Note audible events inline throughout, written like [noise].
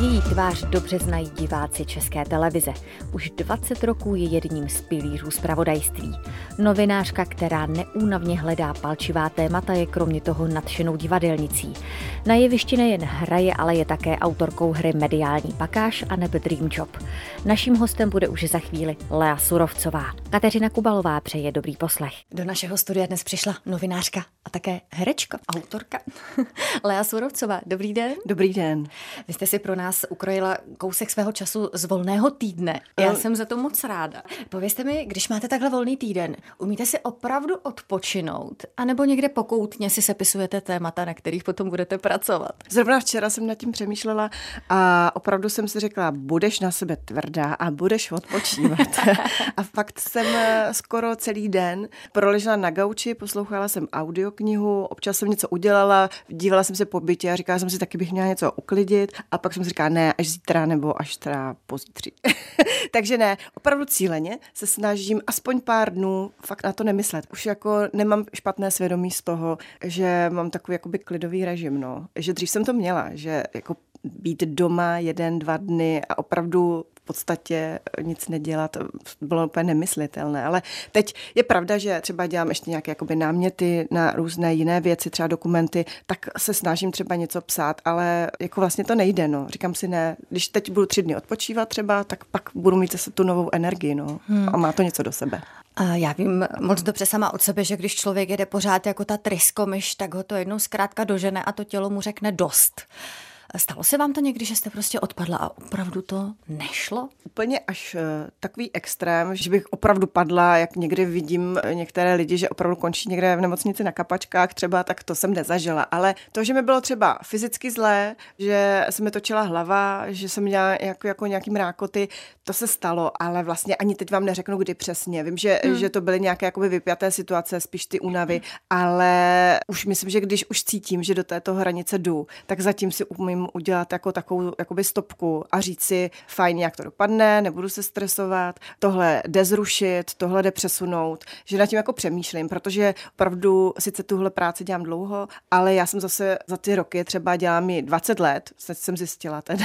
Její tvář dobře znají diváci České televize. Už 20 roků je jedním z pilířů zpravodajství. Novinářka, která neúnavně hledá palčivá témata, je kromě toho nadšenou divadelnicí. Na jevišti nejen hraje, ale je také autorkou hry Mediální pakáž a nebe Dream Job. Naším hostem bude už za chvíli Lea Surovcová. Kateřina Kubalová přeje dobrý poslech. Do našeho studia dnes přišla novinářka a také herečka, autorka. [laughs] Lea Surovcová, dobrý den. Dobrý den. Vy jste si pro nás ukrojila kousek svého času z volného týdne. Já jsem za to moc ráda. Povězte mi, když máte takhle volný týden, umíte si opravdu odpočinout? A nebo někde pokoutně si sepisujete témata, na kterých potom budete pracovat? Zrovna včera jsem nad tím přemýšlela a opravdu jsem si řekla, budeš na sebe tvrdá a budeš odpočívat. [laughs] a fakt jsem eh, skoro celý den proležela na gauči, poslouchala jsem audioknihu, občas jsem něco udělala, dívala jsem se po bytě a říkala jsem si, taky bych měla něco uklidit a pak jsem si říkala, ne, až zítra nebo až teda pozítří. [laughs] Takže ne, opravdu cíleně se snažím aspoň pár dnů fakt na to nemyslet. Už jako nemám špatné svědomí z toho, že mám takový jakoby klidový režim, no. Že dřív jsem to měla, že jako být doma jeden, dva dny a opravdu v podstatě nic nedělat, bylo úplně nemyslitelné. Ale teď je pravda, že třeba dělám ještě nějaké jakoby náměty na různé jiné věci, třeba dokumenty, tak se snažím třeba něco psát, ale jako vlastně to nejde. No. Říkám si ne, když teď budu tři dny odpočívat třeba, tak pak budu mít zase tu novou energii. No. Hmm. A má to něco do sebe. A já vím moc dobře sama od sebe, že když člověk jede pořád jako ta tryskomyš, tak ho to jednou zkrátka dožene a to tělo mu řekne dost. Stalo se vám to někdy, že jste prostě odpadla a opravdu to nešlo? Úplně až uh, takový extrém, že bych opravdu padla, jak někdy vidím některé lidi, že opravdu končí někde v nemocnici na kapačkách třeba, tak to jsem nezažila. Ale to, že mi bylo třeba fyzicky zlé, že se mi točila hlava, že jsem měla jako, jako nějaký mrákoty, to se stalo, ale vlastně ani teď vám neřeknu, kdy přesně. Vím, že, hmm. že to byly nějaké jakoby vypjaté situace, spíš ty únavy, ale už myslím, že když už cítím, že do této hranice jdu, tak zatím si umím musím udělat jako takovou jakoby stopku a říct si, fajn, jak to dopadne, nebudu se stresovat, tohle jde zrušit, tohle jde přesunout, že nad tím jako přemýšlím, protože opravdu sice tuhle práci dělám dlouho, ale já jsem zase za ty roky třeba dělám ji 20 let, jsem zjistila teda.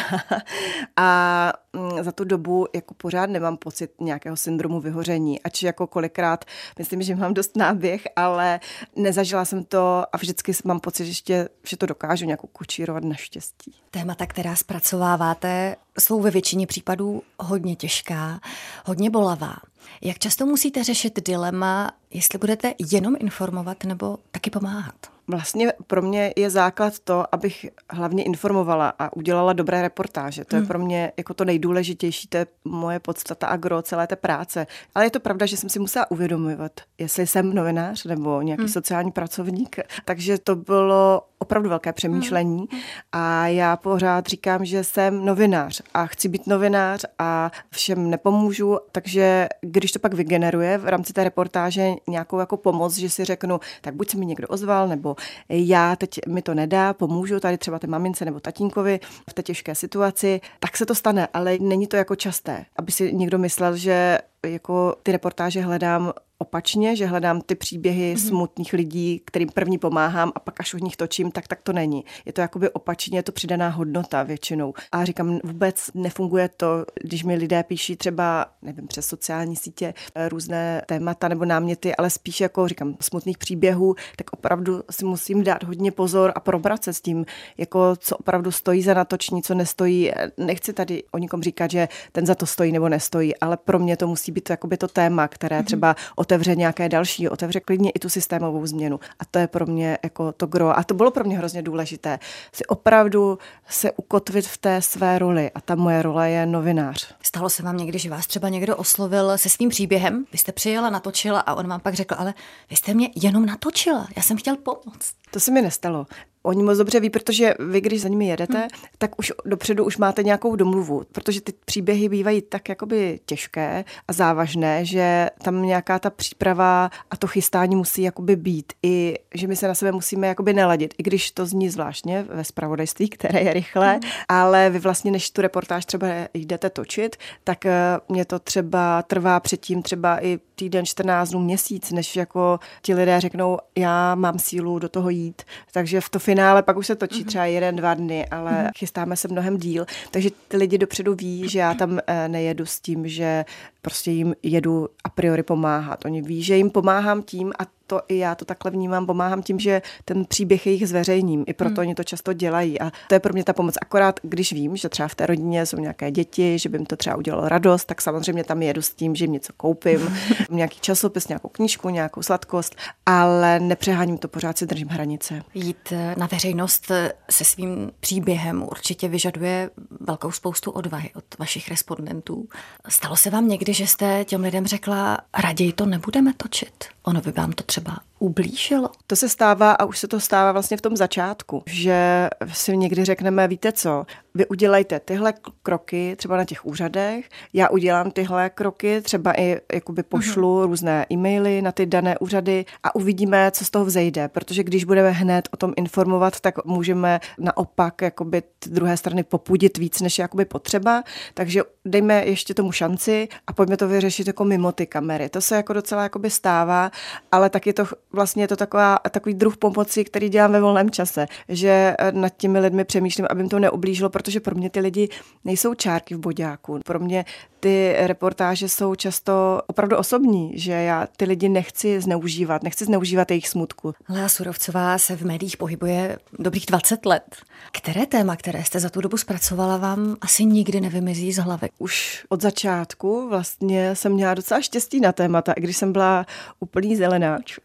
[laughs] a za tu dobu jako pořád nemám pocit nějakého syndromu vyhoření, ač jako kolikrát myslím, že mám dost náběh, ale nezažila jsem to a vždycky mám pocit, že ještě, že to dokážu nějak kučírovat naštěstí štěstí. Témata, která zpracováváte, jsou ve většině případů hodně těžká, hodně bolavá. Jak často musíte řešit dilema, jestli budete jenom informovat nebo taky pomáhat? Vlastně pro mě je základ to, abych hlavně informovala a udělala dobré reportáže. To je hmm. pro mě jako to nejdůležitější, to je moje podstata a gro celé té práce. Ale je to pravda, že jsem si musela uvědomovat, jestli jsem novinář nebo nějaký hmm. sociální pracovník. Takže to bylo opravdu velké přemýšlení hmm. a já pořád říkám, že jsem novinář a chci být novinář a všem nepomůžu, takže když to pak vygeneruje v rámci té reportáže nějakou jako pomoc, že si řeknu, tak buď se mi někdo ozval, nebo já teď mi to nedá, pomůžu tady třeba té mamince nebo tatínkovi v té těžké situaci, tak se to stane, ale není to jako časté, aby si někdo myslel, že jako ty reportáže hledám opačně, že hledám ty příběhy mm-hmm. smutných lidí, kterým první pomáhám a pak až u nich točím, tak tak to není. Je to jakoby opačně, je to přidaná hodnota většinou. A říkám, vůbec nefunguje to, když mi lidé píší třeba, nevím, přes sociální sítě eh, různé témata nebo náměty, ale spíš jako, říkám, smutných příběhů, tak opravdu si musím dát hodně pozor a probrat se s tím, jako co opravdu stojí za natočení, co nestojí. Nechci tady o nikom říkat, že ten za to stojí nebo nestojí, ale pro mě to musí být jakoby to téma, které mhm. třeba otevře nějaké další, otevře klidně i tu systémovou změnu. A to je pro mě jako to gro. A to bylo pro mě hrozně důležité. Si opravdu se ukotvit v té své roli. A ta moje role je novinář. Stalo se vám někdy, že vás třeba někdo oslovil se svým příběhem? Vy jste přijela, natočila a on vám pak řekl, ale vy jste mě jenom natočila. Já jsem chtěl pomoct. To se mi nestalo. Oni moc dobře ví, protože vy, když za nimi jedete, hmm. tak už dopředu už máte nějakou domluvu, protože ty příběhy bývají tak jakoby těžké a závažné, že tam nějaká ta příprava a to chystání musí jakoby být. I, že my se na sebe musíme jakoby neladit, i když to zní zvláštně ve spravodajství, které je rychlé, hmm. ale vy vlastně, než tu reportáž třeba jdete točit, tak eh, mě to třeba trvá předtím třeba i týden, 14 dnů, měsíc, než jako ti lidé řeknou, já mám sílu do toho jít. Takže v to finále pak už se točí mm-hmm. třeba jeden, dva dny, ale mm-hmm. chystáme se mnohem díl. Takže ty lidi dopředu ví, že já tam eh, nejedu s tím, že prostě jim jedu a priori pomáhat. Oni ví, že jim pomáhám tím a to i já to takhle vnímám, pomáhám tím, že ten příběh jejich zveřejním. I proto hmm. oni to často dělají. A to je pro mě ta pomoc. Akorát, když vím, že třeba v té rodině jsou nějaké děti, že by jim to třeba udělalo radost, tak samozřejmě tam jedu s tím, že jim něco koupím, [laughs] nějaký časopis, nějakou knížku, nějakou sladkost, ale nepřeháním to, pořád si držím hranice. Jít eh, na veřejnost eh, se svým příběhem určitě vyžaduje velkou spoustu odvahy od vašich respondentů. Stalo se vám někdy, že jste těm lidem řekla, raději to nebudeme točit? Ono by vám to třeba ublížilo? To se stává a už se to stává vlastně v tom začátku, že si někdy řekneme, víte co, vy udělejte tyhle kroky třeba na těch úřadech, já udělám tyhle kroky, třeba i jakoby pošlu uh-huh. různé e-maily na ty dané úřady a uvidíme, co z toho vzejde, protože když budeme hned o tom informovat, tak můžeme naopak jakoby ty druhé strany popudit víc, než je jakoby potřeba, takže dejme ještě tomu šanci a pojďme to vyřešit jako mimo ty kamery. To se jako docela jakoby stává, ale tak je to vlastně je to taková, takový druh pomoci, který dělám ve volném čase, že eh, nad těmi lidmi přemýšlím, aby jim to neublížilo, protože pro mě ty lidi nejsou čárky v boďáku. Pro mě ty reportáže jsou často opravdu osobní, že já ty lidi nechci zneužívat, nechci zneužívat jejich smutku. Lea Surovcová se v médiích pohybuje dobrých 20 let. Které téma, které jste za tu dobu zpracovala, vám asi nikdy nevymizí z hlavy? Už od začátku vlastně jsem měla docela štěstí na témata, i když jsem byla úplný zelenáč.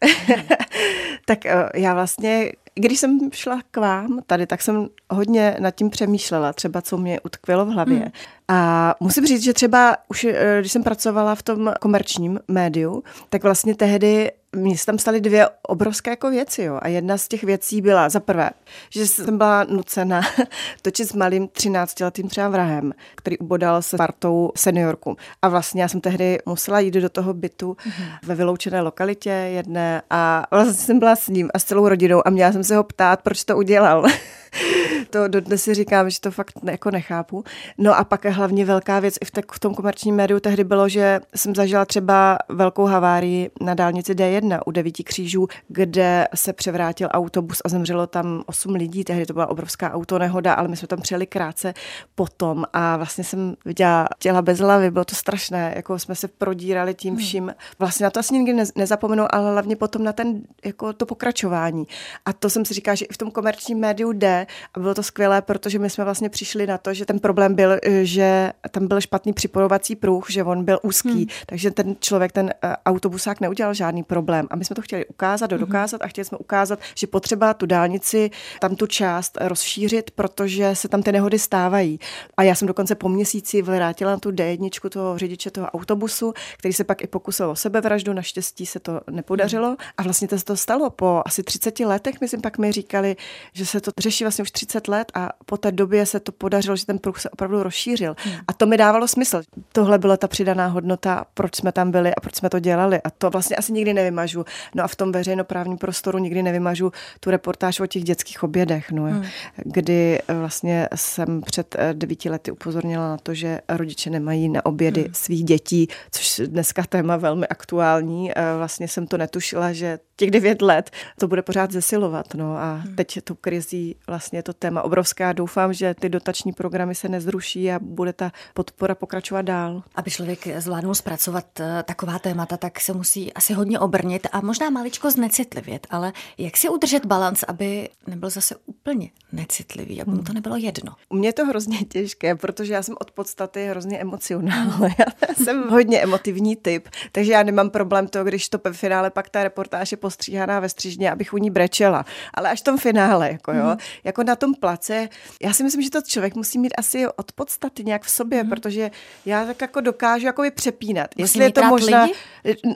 [laughs] tak eh, já vlastně když jsem šla k vám tady, tak jsem hodně nad tím přemýšlela, třeba co mě utkvělo v hlavě. Hmm. A musím říct, že třeba už eh, když jsem pracovala v tom komerčním médiu, tak vlastně tehdy mně se tam staly dvě obrovské jako věci. Jo. A jedna z těch věcí byla za prvé, že jsem byla nucena [laughs] točit s malým 13-letým třeba vrahem, který ubodal se partou seniorku. A vlastně já jsem tehdy musela jít do toho bytu mm-hmm. ve vyloučené lokalitě jedné a vlastně jsem byla s ním a s celou rodinou a měla jsem se ho ptát, proč to udělal. [laughs] to dodnes si říkám, že to fakt ne, jako nechápu. No a pak hlavně velká věc i v, te, v tom komerčním médiu tehdy bylo, že jsem zažila třeba velkou havárii na dálnici D1 u Devíti křížů, kde se převrátil autobus a zemřelo tam 8 lidí. Tehdy to byla obrovská autonehoda, ale my jsme tam přijeli krátce potom a vlastně jsem viděla těla bez hlavy, bylo to strašné, jako jsme se prodírali tím hmm. vším. Vlastně na to asi nikdy nezapomenu, ale hlavně potom na ten, jako to pokračování. A to jsem si říkala, že i v tom komerčním médiu jde a bylo to skvělé, protože my jsme vlastně přišli na to, že ten problém byl, eh, že tam byl špatný připojovací pruh, že on byl úzký, hmm. takže ten člověk, ten eh, autobusák neudělal žádný problém. A my jsme to chtěli ukázat, hmm. dokázat a chtěli jsme ukázat, že potřeba tu dálnici, tam tu část rozšířit, protože se tam ty nehody stávají. A já jsem dokonce po měsíci vrátila na tu D1 toho řidiče toho autobusu, který se pak i pokusil o sebevraždu, naštěstí se to nepodařilo. Hmm. A vlastně to se to stalo po asi 30 letech, myslím, pak mi říkali, že se to řeší vlastně už 30 let a po té době se to podařilo, že ten pruh se opravdu rozšířil. Hmm. A to mi dávalo smysl. Tohle byla ta přidaná hodnota, proč jsme tam byli a proč jsme to dělali. A to vlastně asi nikdy nevymažu. No a v tom veřejnoprávním prostoru nikdy nevymažu tu reportáž o těch dětských obědech, no, hmm. kdy vlastně jsem před eh, devíti lety upozornila na to, že rodiče nemají na obědy hmm. svých dětí, což dneska téma velmi aktuální. Vlastně jsem to netušila, že těch devět let to bude pořád zesilovat. No a hmm. teď to krizí vlastně to téma obrovská. Doufám, že ty dotační programy se nezruší a bude ta podpora pokračovat dál. Aby člověk zvládnul zpracovat eh, taková témata, tak se musí asi hodně obrnit a možná maličko znecitlivět, ale jak si udržet balans, aby nebyl zase úplně necitlivý, aby mu to nebylo jedno? U mě je to hrozně těžké, protože já jsem od podstaty hrozně emocionální. [laughs] Já jsem hodně emotivní typ, takže já nemám problém to, když to ve finále pak ta reportáž je postříhaná ve střížně, abych u ní brečela. Ale až v tom finále, jako jo, mm. jako na tom place, já si myslím, že to člověk musí mít asi od podstaty nějak v sobě, mm. protože já tak jako dokážu jako přepínat. Musí Jestli je to možná, lidi?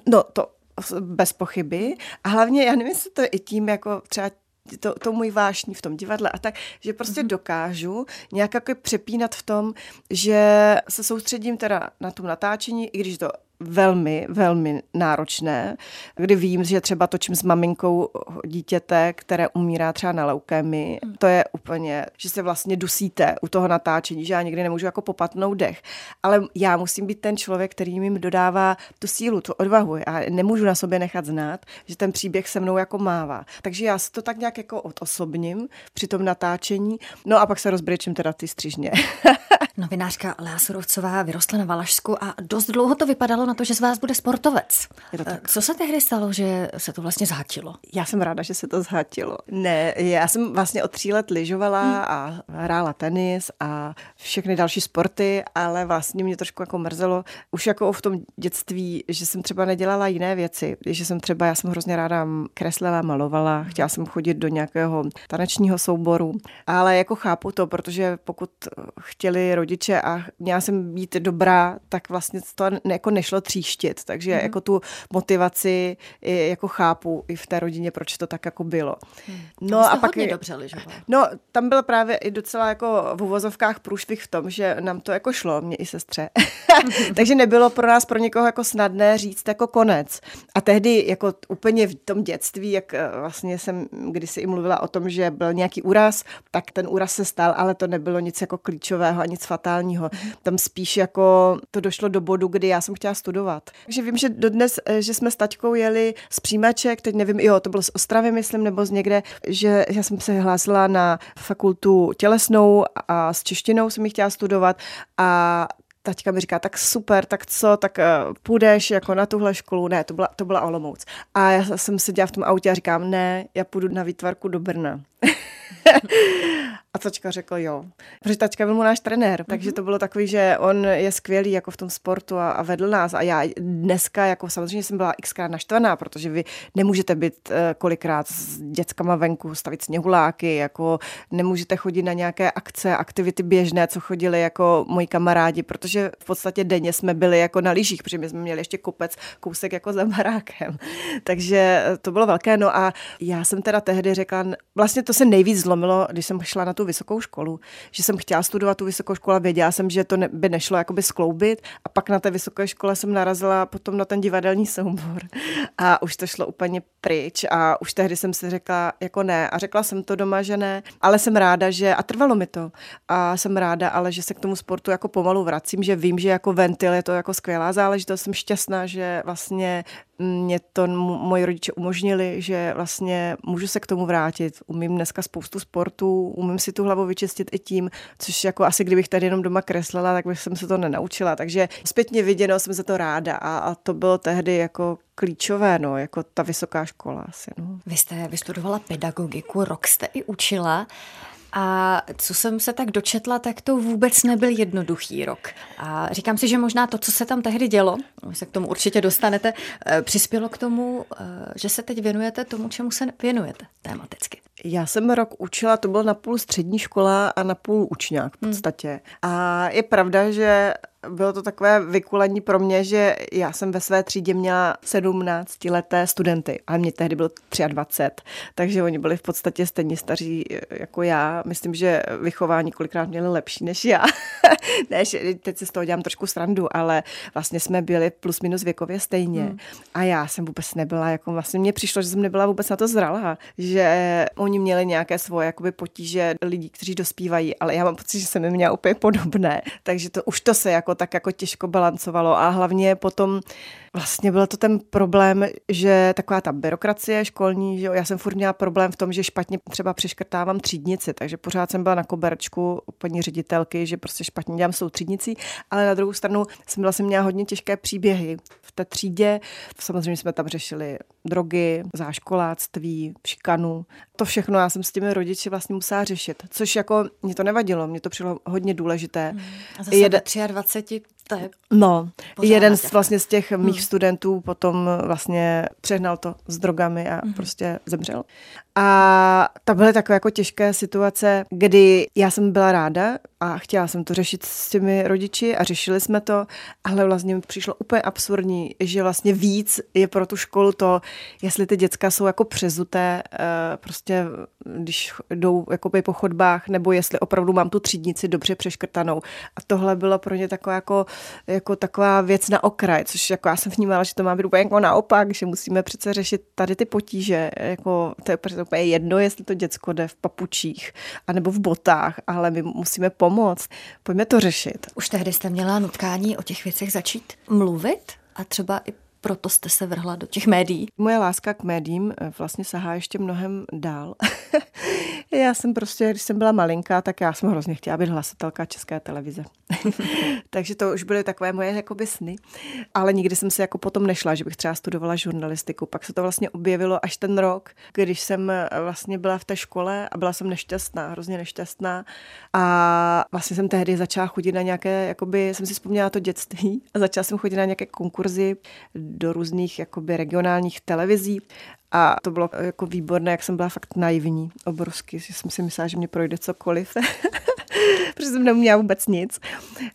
no to bez pochyby. A hlavně, já nevím, jestli to je i tím, jako třeba to, to můj vášní v tom divadle a tak, že prostě mm-hmm. dokážu nějak jako přepínat v tom, že se soustředím teda na tu natáčení, i když to velmi, velmi náročné, kdy vím, že třeba točím s maminkou dítěte, které umírá třeba na leukémii mm. To je úplně, že se vlastně dusíte u toho natáčení, že já nikdy nemůžu jako popatnout dech. Ale já musím být ten člověk, který jim dodává tu sílu, tu odvahu. A nemůžu na sobě nechat znát, že ten příběh se mnou jako mává. Takže já si to tak nějak jako odosobním při tom natáčení. No a pak se rozbrečím teda ty střižně. [laughs] Novinářka Lea Surovcová vyrostla na Valašsku a dost dlouho to vypadalo na to, že z vás bude sportovec. Tak. Co se tehdy stalo, že se to vlastně zhatilo? Já jsem ráda, že se to zhatilo. Ne, já jsem vlastně od tří let lyžovala hmm. a hrála tenis a všechny další sporty, ale vlastně mě trošku jako mrzelo už jako v tom dětství, že jsem třeba nedělala jiné věci, že jsem třeba, já jsem hrozně ráda kreslila, malovala, chtěla jsem chodit do nějakého tanečního souboru, ale jako chápu to, protože pokud chtěli rodiče a měla jsem být dobrá, tak vlastně to jako nešlo tříštit, takže hmm. jako tu motivaci jako chápu i v té rodině, proč to tak jako bylo. Hmm. No a pak dobře ližovala. No, tam byl právě i docela jako v uvozovkách průšvih v tom, že nám to jako šlo, mě i sestře. [laughs] takže nebylo pro nás, pro někoho jako snadné říct jako konec. A tehdy jako úplně v tom dětství, jak eh, vlastně jsem kdysi i mluvila o tom, že byl nějaký úraz, tak ten úraz se stal, ale to nebylo nic jako klíčového a nic fatálního. Tam spíš jako to došlo do bodu, kdy já jsem chtěla studovat. Takže vím, že dodnes, eh, že jsme s taťkou jeli z přijímaček, teď nevím, jo, to bylo z Ostravy, myslím, nebo z někde, že já jsem se hlásila na fakultu tělesnou a s češtinou jsem ji chtěla studovat a taťka mi říká, tak super, tak co, tak uh, půjdeš jako na tuhle školu. Ne, to byla, to byla Olomouc. A já jsem seděla v tom autě a říkám, ne, já půjdu na výtvarku do Brna. [laughs] A tačka řekl jo. Protože tačka byl mu náš trenér, mm-hmm. takže to bylo takový, že on je skvělý jako v tom sportu a, a vedl nás. A já dneska jako samozřejmě jsem byla xkrát naštvaná, protože vy nemůžete být uh, kolikrát s dětskama venku, stavit sněhuláky, jako nemůžete chodit na nějaké akce, aktivity běžné, co chodili jako moji kamarádi, protože v podstatě denně jsme byli jako na lyžích, protože my jsme měli ještě kopec, kousek jako za barákem. [laughs] takže to bylo velké. No a já jsem teda tehdy řekla, vlastně to se nejvíc zlomilo, když jsem šla na tu vysokou školu, že jsem chtěla studovat tu vysokou školu a věděla jsem, že to ne, by nešlo jakoby skloubit. A pak na té vysoké škole jsem narazila potom na ten divadelní soubor. [laughs] A už to šlo úplně pryč a už tehdy jsem si řekla jako ne. A řekla jsem to doma, že ne, ale jsem ráda, že a trvalo mi to. A jsem ráda, ale že se k tomu sportu jako pomalu vracím, že vím, že jako ventil je to jako skvělá záležitost, jsem šťastná, že vlastně mě to moji rodiče umožnili, že vlastně můžu se k tomu vrátit. Umím dneska spoustu sportů, umím si tu hlavu vyčistit i tím, což jako asi kdybych tady jenom doma kreslila, tak bych jsem se to nenaučila. Takže zpětně viděno jsem za to ráda a, a to bylo tehdy jako klíčové, no, jako ta vysoká škola asi. No. Vy jste vystudovala pedagogiku, rok jste i učila. A co jsem se tak dočetla, tak to vůbec nebyl jednoduchý rok. A říkám si, že možná to, co se tam tehdy dělo, se k tomu určitě dostanete, eh, přispělo k tomu, eh, že se teď věnujete tomu, čemu se věnujete tematicky. Já jsem rok učila, to bylo na půl střední škola a na půl učňák v hmm. podstatě. Hmm. A je pravda, že bylo to takové vykulení pro mě, že já jsem ve své třídě měla 17 leté studenty, ale mě tehdy bylo 23, takže oni byli v podstatě stejně staří eh, jako já. Myslím, že vychování kolikrát měli lepší než já. [laughs] ne, že teď si z toho dělám trošku srandu, ale vlastně jsme byli plus minus věkově stejně. Hmm. A já jsem vůbec nebyla, jako vlastně mně přišlo, že jsem nebyla vůbec na to zralá, že oni měli nějaké svoje jakoby potíže lidí, kteří dospívají, ale já mám pocit, že jsem neměla úplně podobné. Takže to už to se jako tak jako těžko balancovalo. A hlavně potom vlastně byl to ten problém, že taková ta byrokracie školní, že já jsem furt měla problém v tom, že špatně třeba přeškrtávám třídnici, takže pořád jsem byla na koberčku paní ředitelky, že prostě špatně dělám s tou třídnicí, ale na druhou stranu jsem vlastně měla hodně těžké příběhy v té třídě. Samozřejmě jsme tam řešili drogy, záškoláctví, šikanu. To všechno já jsem s těmi rodiči vlastně musela řešit, což jako mě to nevadilo, mě to přišlo hodně důležité. Hmm. A zase Jede... 23 to je No, jeden z, vlastně z těch mých hmm. studentů potom vlastně přehnal to s drogami a hmm. prostě zemřel. A to byly takové jako těžké situace, kdy já jsem byla ráda a chtěla jsem to řešit s těmi rodiči a řešili jsme to, ale vlastně mi přišlo úplně absurdní, že vlastně víc je pro tu školu to, jestli ty děcka jsou jako přezuté, eh, prostě když jdou po chodbách, nebo jestli opravdu mám tu třídnici dobře přeškrtanou. A tohle bylo pro ně takové jako jako taková věc na okraj, což jako já jsem vnímala, že to má být úplně jako naopak, že musíme přece řešit tady ty potíže, jako to je úplně jedno, jestli to děcko jde v papučích anebo v botách, ale my musíme pomoct. Pojďme to řešit. Už tehdy jste měla nutkání o těch věcech začít mluvit a třeba i proto jste se vrhla do těch médií. Moje láska k médiím eh, vlastně sahá ještě mnohem dál. [laughs] já jsem prostě, když jsem byla malinká, tak já jsem hrozně chtěla být hlasatelka České televize. [laughs] Takže to už byly takové moje jakoby sny. Ale nikdy jsem se jako potom nešla, že bych třeba studovala žurnalistiku. Pak se to vlastně objevilo až ten rok, když jsem eh, vlastně byla v té škole a byla jsem nešťastná, hrozně nešťastná. A vlastně jsem tehdy začala chodit na nějaké, jakoby jsem si vzpomněla to dětství a začala jsem chodit na nějaké konkurzy do různých jakoby regionálních televizí a to bylo jako výborné, jak jsem byla fakt naivní, obrovsky, že jsem si myslela, že mě projde cokoliv. [laughs] [laughs] protože jsem neuměla vůbec nic.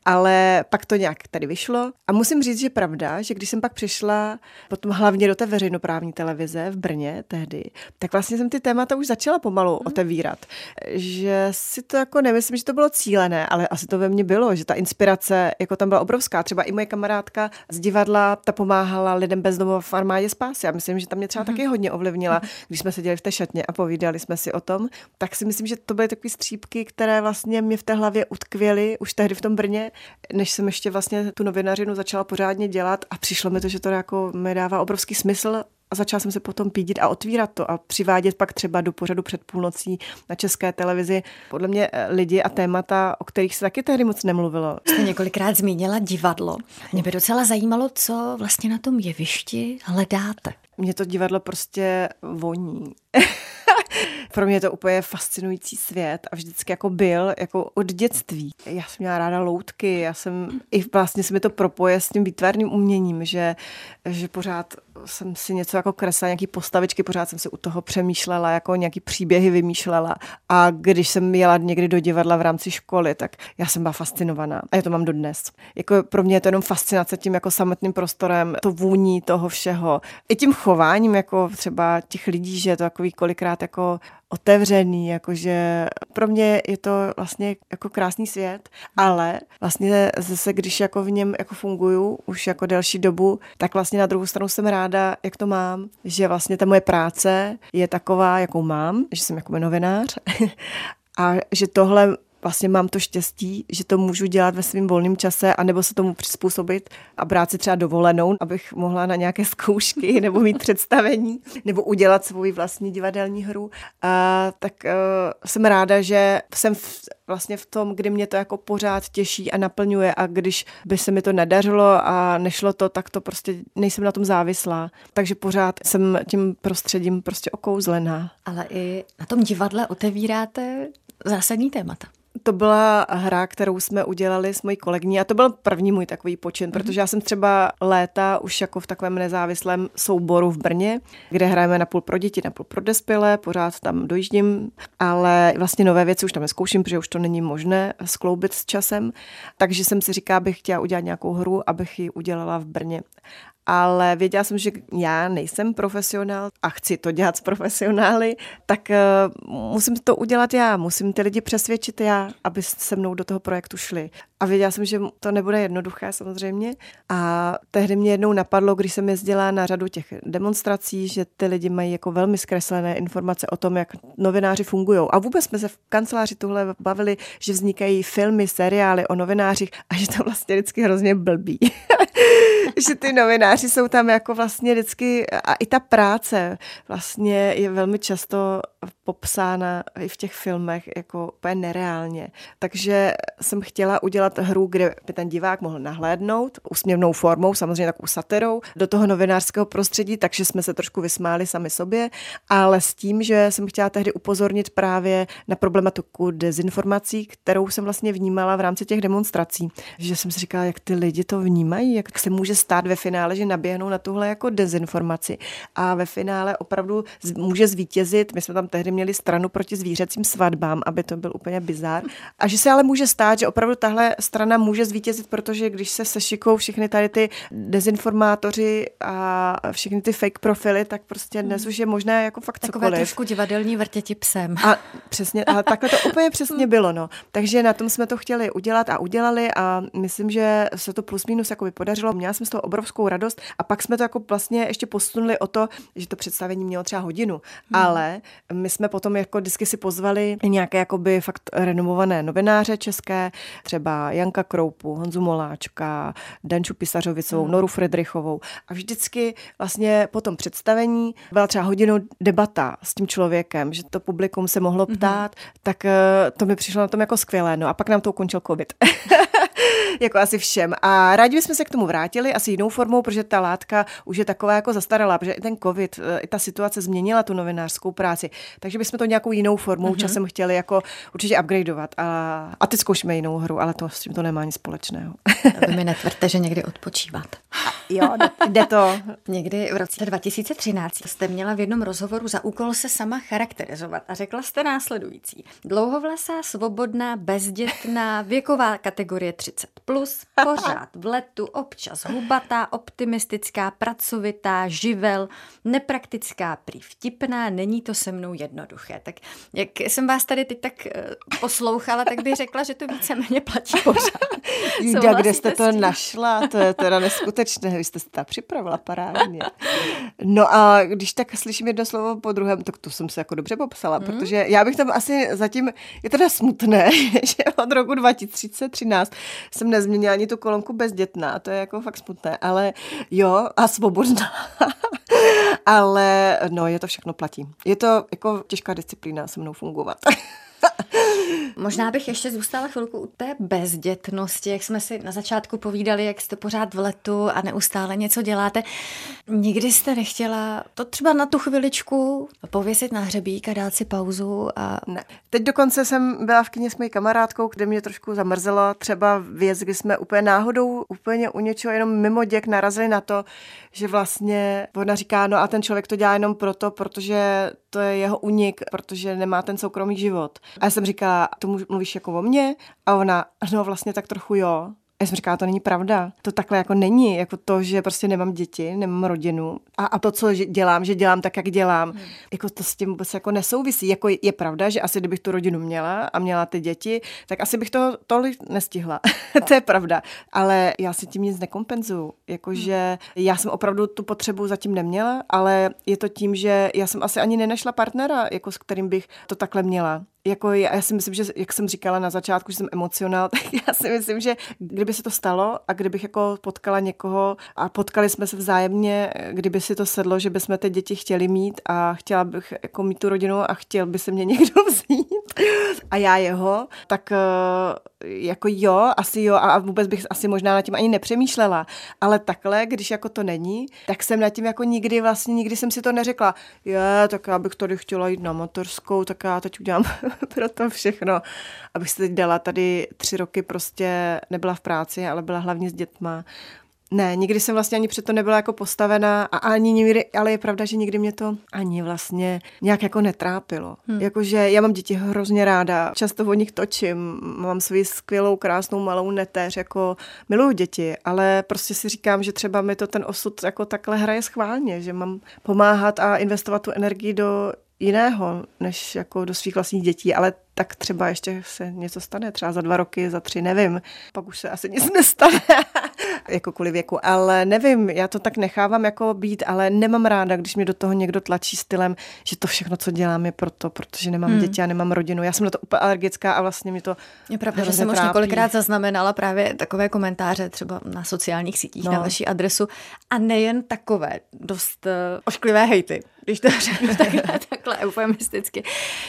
Ale pak to nějak tady vyšlo. A musím říct, že pravda, že když jsem pak přišla potom hlavně do té veřejnoprávní televize v Brně tehdy, tak vlastně jsem ty témata už začala pomalu mm. otevírat. Že si to jako nemyslím, že to bylo cílené, ale asi to ve mně bylo, že ta inspirace jako tam byla obrovská. Třeba i moje kamarádka z divadla, ta pomáhala lidem bezdomova v armádě spásy. Já myslím, že tam mě třeba mm. taky hodně ovlivnila, když jsme seděli v té šatně a povídali jsme si o tom. Tak si myslím, že to byly takové střípky, které vlastně mě v té hlavě utkvěly už tehdy v tom Brně, než jsem ještě vlastně tu novinařinu začala pořádně dělat a přišlo mi to, že to jako mi dává obrovský smysl a začala jsem se potom pídit a otvírat to a přivádět pak třeba do pořadu před půlnocí na české televizi. Podle mě eh, lidi a témata, o kterých se taky tehdy moc nemluvilo. Jste několikrát zmínila divadlo. Mě by docela zajímalo, co vlastně na tom jevišti hledáte. Mě to divadlo prostě voní. [laughs] Pro mě je to úplně fascinující svět a vždycky jako byl, jako od dětství. Já jsem měla ráda loutky, já jsem, i vlastně se mi to propoje s tím výtvarným uměním, že, že pořád jsem si něco jako kresla, nějaký postavičky, pořád jsem si u toho přemýšlela, jako nějaký příběhy vymýšlela. A když jsem jela někdy do divadla v rámci školy, tak já jsem byla fascinovaná. A já to mám dodnes. Jako pro mě je to jenom fascinace tím jako samotným prostorem, to vůní toho všeho. I tím chováním, jako třeba těch lidí, že je to takový kolikrát jako otevřený, jakože pro mě je to vlastně jako krásný svět, ale vlastně zase, když jako v něm jako funguju už jako delší dobu, tak vlastně na druhou stranu jsem ráda, jak to mám, že vlastně ta moje práce je taková, jakou mám, že jsem jako novinář [laughs] a že tohle vlastně mám to štěstí, že to můžu dělat ve svém volném čase, anebo se tomu přizpůsobit a brát si třeba dovolenou, abych mohla na nějaké zkoušky [laughs] nebo mít představení, nebo udělat svou vlastní divadelní hru. A, tak uh, jsem ráda, že jsem v, vlastně v tom, kdy mě to jako pořád těší a naplňuje a když by se mi to nedařilo a nešlo to, tak to prostě nejsem na tom závislá. Takže pořád jsem tím prostředím prostě okouzlená. Ale i na tom divadle otevíráte zásadní témata to byla hra, kterou jsme udělali s mojí kolegyní a to byl první můj takový počin, mm-hmm. protože já jsem třeba léta už jako v takovém nezávislém souboru v Brně, kde hrajeme na půl pro děti, na půl pro dospělé, pořád tam dojíždím, ale vlastně nové věci už tam neskouším, protože už to není možné skloubit s časem, takže jsem si říká, bych chtěla udělat nějakou hru, abych ji udělala v Brně ale věděla jsem, že já nejsem profesionál a chci to dělat s profesionály, tak uh, musím to udělat já, musím ty lidi přesvědčit já, aby se mnou do toho projektu šli. A věděla jsem, že to nebude jednoduché samozřejmě. A tehdy mě jednou napadlo, když jsem jezdila na řadu těch demonstrací, že ty lidi mají jako velmi zkreslené informace o tom, jak novináři fungují. A vůbec jsme se v kanceláři tuhle bavili, že vznikají filmy, seriály o novinářích a že to vlastně vždycky hrozně blbý. [laughs] že ty novináři jsou tam jako vlastně vždycky, a i ta práce vlastně je velmi často popsána i v těch filmech jako úplně nereálně. Takže jsem chtěla udělat hru, kde by ten divák mohl nahlédnout úsměvnou formou, samozřejmě takovou satirou, do toho novinářského prostředí, takže jsme se trošku vysmáli sami sobě, ale s tím, že jsem chtěla tehdy upozornit právě na problematiku dezinformací, kterou jsem vlastně vnímala v rámci těch demonstrací. Že jsem si říkala, jak ty lidi to vnímají, jak se může stát ve finále, že naběhnou na tuhle jako dezinformaci a ve finále opravdu může zvítězit. My jsme tam tehdy měli stranu proti zvířecím svatbám, aby to byl úplně bizár. A že se ale může stát, že opravdu tahle strana může zvítězit, protože když se sešikou všechny tady ty dezinformátoři a všechny ty fake profily, tak prostě dnes už je možné jako fakt Takové cokoliv. trošku divadelní vrtěti psem. A přesně, ale takhle to úplně přesně [laughs] bylo, no. Takže na tom jsme to chtěli udělat a udělali a myslím, že se to plus minus jako podařilo. Měla jsem z toho obrovskou radost a pak jsme to jako vlastně ještě posunuli o to, že to představení mělo třeba hodinu, hmm. ale my jsme potom jako vždycky si pozvali nějaké jakoby fakt renomované novináře české, třeba Janka Kroupu, Honzu Moláčka, Danču Pisařovicovou, hmm. Noru Fredrichovou a vždycky vlastně po tom představení byla třeba hodinu debata s tím člověkem, že to publikum se mohlo mhm. ptát, hmm. tak eh, to mi přišlo na tom jako skvělé. No a pak nám to ukončil covid. [laughs] [laughs] jako asi všem. A rádi bychom se k tomu vrátili, asi jinou formou, protože ta látka už je taková jako zastaralá, protože i ten covid, eh, i ta situace změnila tu novinářskou práci. Takže bychom to nějakou jinou formou mm-hmm. časem chtěli jako určitě upgradeovat. A, a teď zkoušíme jinou hru, ale to s tím to nemá nic společného. [laughs] Vy mi netvrďte, že někdy odpočívat. [laughs] Jo, jde to. Někdy v roce 2013 jste měla v jednom rozhovoru za úkol se sama charakterizovat a řekla jste následující. Dlouhovlasá, svobodná, bezdětná, věková kategorie 30 plus, pořád v letu, občas hubatá, optimistická, pracovitá, živel, nepraktická, prý vtipná, není to se mnou jednoduché. Tak jak jsem vás tady teď tak eh, poslouchala, tak bych řekla, že to víceméně platí pořád. [laughs] Juda, kde jste to našla? To je teda neskutečné, vy jste se ta připravila parádně. No a když tak slyším jedno slovo po druhém, tak to jsem se jako dobře popsala, hmm. protože já bych tam asi zatím, je teda smutné, [laughs] že od roku 2013 jsem nezměnila ani tu kolonku bezdětná, to je jako fakt smutné, ale jo, a svobodná. [laughs] ale no, je to všechno platí. Je to jako těžká disciplína se mnou fungovat. [laughs] [laughs] Možná bych ještě zůstala chvilku u té bezdětnosti, jak jsme si na začátku povídali, jak jste pořád v letu a neustále něco děláte. Nikdy jste nechtěla to třeba na tu chviličku pověsit na hřebík a dát si pauzu? A... Ne. Teď dokonce jsem byla v kyně s mojí kamarádkou, kde mě trošku zamrzelo třeba věc, kdy jsme úplně náhodou, úplně u něčeho jenom mimo děk narazili na to, že vlastně ona říká, no a ten člověk to dělá jenom proto, protože to je jeho unik, protože nemá ten soukromý život. A já jsem říkala, tomu mluvíš jako o mně? A ona, no vlastně tak trochu jo. Já jsem říkala, to není pravda. To takhle jako není. Jako to, že prostě nemám děti, nemám rodinu. A, a to, co dělám, že dělám tak, jak dělám, hmm. jako to s tím vůbec jako nesouvisí. Jako je pravda, že asi kdybych tu rodinu měla a měla ty děti, tak asi bych to tolik nestihla. [laughs] to je pravda. Ale já si tím nic nekompenzuju. Jakože hmm. já jsem opravdu tu potřebu zatím neměla, ale je to tím, že já jsem asi ani nenašla partnera, jako s kterým bych to takhle měla jako já, já si myslím, že jak jsem říkala na začátku, že jsem emocionál, [laughs] tak já si myslím, že kdyby se to stalo a kdybych jako potkala někoho a potkali jsme se vzájemně, kdyby si to sedlo, že bychom ty děti chtěli mít a chtěla bych jako mít tu rodinu a chtěl by se mě [laughs] někdo vzít a já jeho, tak eh, jako jo, asi jo a vůbec bych asi možná nad tím ani nepřemýšlela, ale takhle, když jako to není, tak jsem nad tím jako nikdy vlastně, nikdy jsem si to neřekla, je, tak já bych tady chtěla jít na motorskou, tak já teď udělám [laughs] pro to všechno, abych se teď dala tady tři roky prostě nebyla v práci, ale byla hlavně s dětma ne, nikdy jsem vlastně ani přeto nebyla jako postavená a ani nikdy, ale je pravda, že nikdy mě to ani vlastně nějak jako netrápilo. Hmm. Jakože já mám děti hrozně ráda, často o nich točím, mám svou skvělou, krásnou malou neteř, jako miluju děti, ale prostě si říkám, že třeba mi to ten osud jako takhle hraje schválně, že mám pomáhat a investovat tu energii do jiného, než jako do svých vlastních dětí, ale tak třeba ještě se něco stane, třeba za dva roky, za tři, nevím. Pak už se asi nic [laughs] nestane, jako kvůli věku, ale nevím, já to tak nechávám jako být, ale nemám ráda, když mě do toho někdo tlačí stylem, že to všechno, co dělám, je proto, protože nemám hmm. děti a nemám rodinu. Já jsem na to úplně alergická a vlastně mi to Je pravda, že jsem už několikrát zaznamenala právě takové komentáře třeba na sociálních sítích no. na vaši adresu a nejen takové dost uh, ošklivé hejty když to řeknu takhle, [laughs] takhle eufemisticky.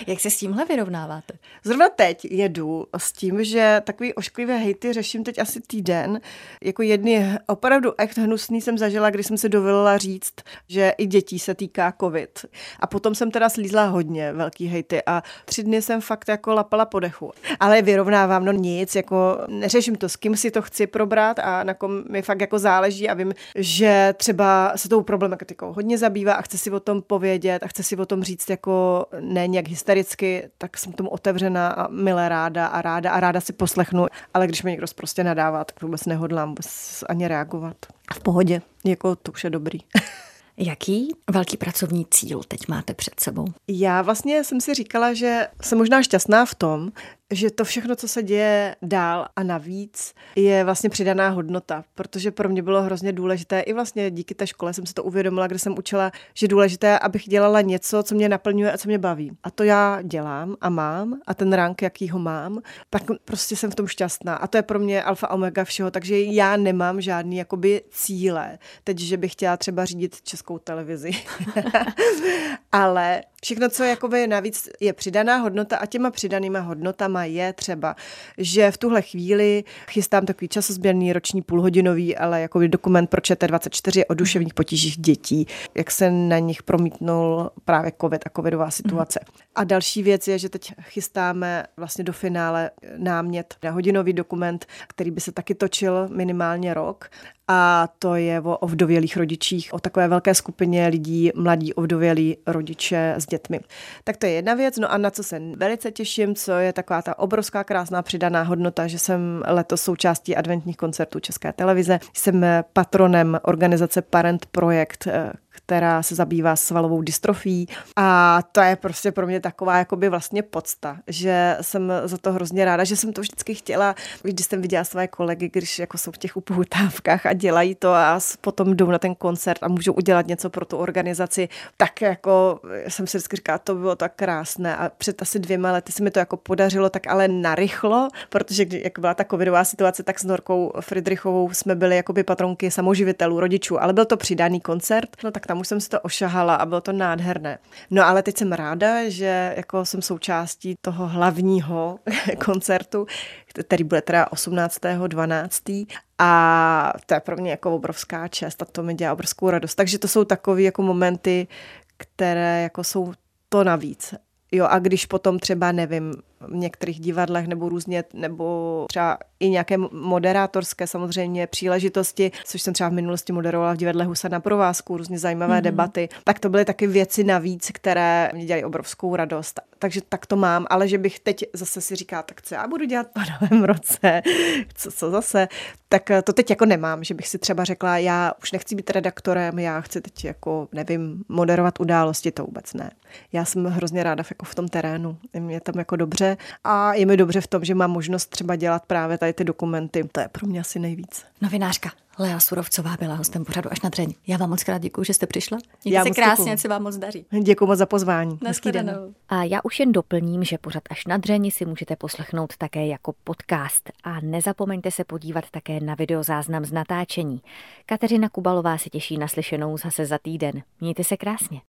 Jak se s tímhle vyrovnáváte? Zrovna teď jedu s tím, že takový ošklivé hejty řeším teď asi týden. Jako jedny opravdu echt hnusný jsem zažila, když jsem si dovolila říct, že i dětí se týká covid. A potom jsem teda slízla hodně velký hejty a tři dny jsem fakt jako lapala po dechu. Ale vyrovnávám, no nic, jako neřeším to, s kým si to chci probrat a na kom mi fakt jako záleží a vím, že třeba se tou problematikou hodně zabývá a chce si o tom odpovědět a chce si o tom říct jako ne nějak hystericky, tak jsem tomu otevřená a milé ráda a ráda a ráda si poslechnu, ale když mi někdo prostě nadává, tak vůbec nehodlám vůbec ani reagovat. V pohodě, jako to už je dobrý. [laughs] Jaký velký pracovní cíl teď máte před sebou? Já vlastně jsem si říkala, že jsem možná šťastná v tom, že to všechno, co se děje dál a navíc, je vlastně přidaná hodnota, protože pro mě bylo hrozně důležité, i vlastně díky té škole jsem si to uvědomila, kde jsem učila, že je důležité, abych dělala něco, co mě naplňuje a co mě baví. A to já dělám a mám a ten rank, jaký ho mám, tak prostě jsem v tom šťastná. A to je pro mě alfa omega všeho, takže já nemám žádný jakoby cíle. Teď, že bych chtěla třeba řídit českou televizi. [laughs] Ale všechno, co jakoby navíc je přidaná hodnota a těma přidanýma hodnotama je třeba, že v tuhle chvíli chystám takový časozběrný roční půlhodinový, ale jako dokument pro ČT24 o duševních potížích dětí, jak se na nich promítnul právě covid a covidová situace. A další věc je, že teď chystáme vlastně do finále námět na hodinový dokument, který by se taky točil minimálně rok a to je o ovdovělých rodičích, o takové velké skupině lidí, mladí ovdovělí rodiče s dětmi. Tak to je jedna věc, no a na co se velice těším, co je taková ta obrovská krásná přidaná hodnota, že jsem letos součástí adventních koncertů České televize. Jsem patronem organizace Parent Projekt, která se zabývá svalovou dystrofí. A to je prostě pro mě taková jakoby vlastně podsta, že jsem za to hrozně ráda, že jsem to vždycky chtěla, když jsem viděla své kolegy, když jako jsou v těch upoutávkách a dělají to a potom jdou na ten koncert a můžou udělat něco pro tu organizaci, tak jako jsem si vždycky říkala, to bylo tak krásné. A před asi dvěma lety se mi to jako podařilo, tak ale narychlo, protože jak byla ta covidová situace, tak s Norkou Friedrichovou jsme byli jakoby patronky samoživitelů, rodičů, ale byl to přidaný koncert, no tak tam už jsem si to ošahala a bylo to nádherné. No ale teď jsem ráda, že jako jsem součástí toho hlavního [laughs] koncertu, který bude teda 18.12. A to je pro mě jako obrovská čest a to mi dělá obrovskou radost. Takže to jsou takové jako momenty, které jako jsou to navíc. Jo, a když potom třeba, nevím, v některých divadlech nebo různě, nebo třeba i nějaké moderátorské samozřejmě příležitosti, což jsem třeba v minulosti moderovala v divadle Husa na provázku, různě zajímavé mm-hmm. debaty, tak to byly taky věci navíc, které mě dělají obrovskou radost. Takže tak to mám, ale že bych teď zase si říká, tak co já budu dělat po novém [laughs] roce, co, co zase, tak to teď jako nemám, že bych si třeba řekla, já už nechci být redaktorem, já chci teď jako, nevím, moderovat události, to vůbec ne. Já jsem hrozně ráda jako v tom terénu, mě tam jako dobře a je mi dobře v tom, že mám možnost třeba dělat právě tady ty dokumenty. To je pro mě asi nejvíc. Novinářka Lea Surovcová byla hostem pořadu až na dřeň. Já vám moc krát děkuji, že jste přišla. Mějte já se krásně, se vám moc daří. Děkuji moc za pozvání. Hezký den. A já už jen doplním, že pořad až na dřeni si můžete poslechnout také jako podcast. A nezapomeňte se podívat také na videozáznam z natáčení. Kateřina Kubalová se těší na slyšenou zase za týden. Mějte se krásně.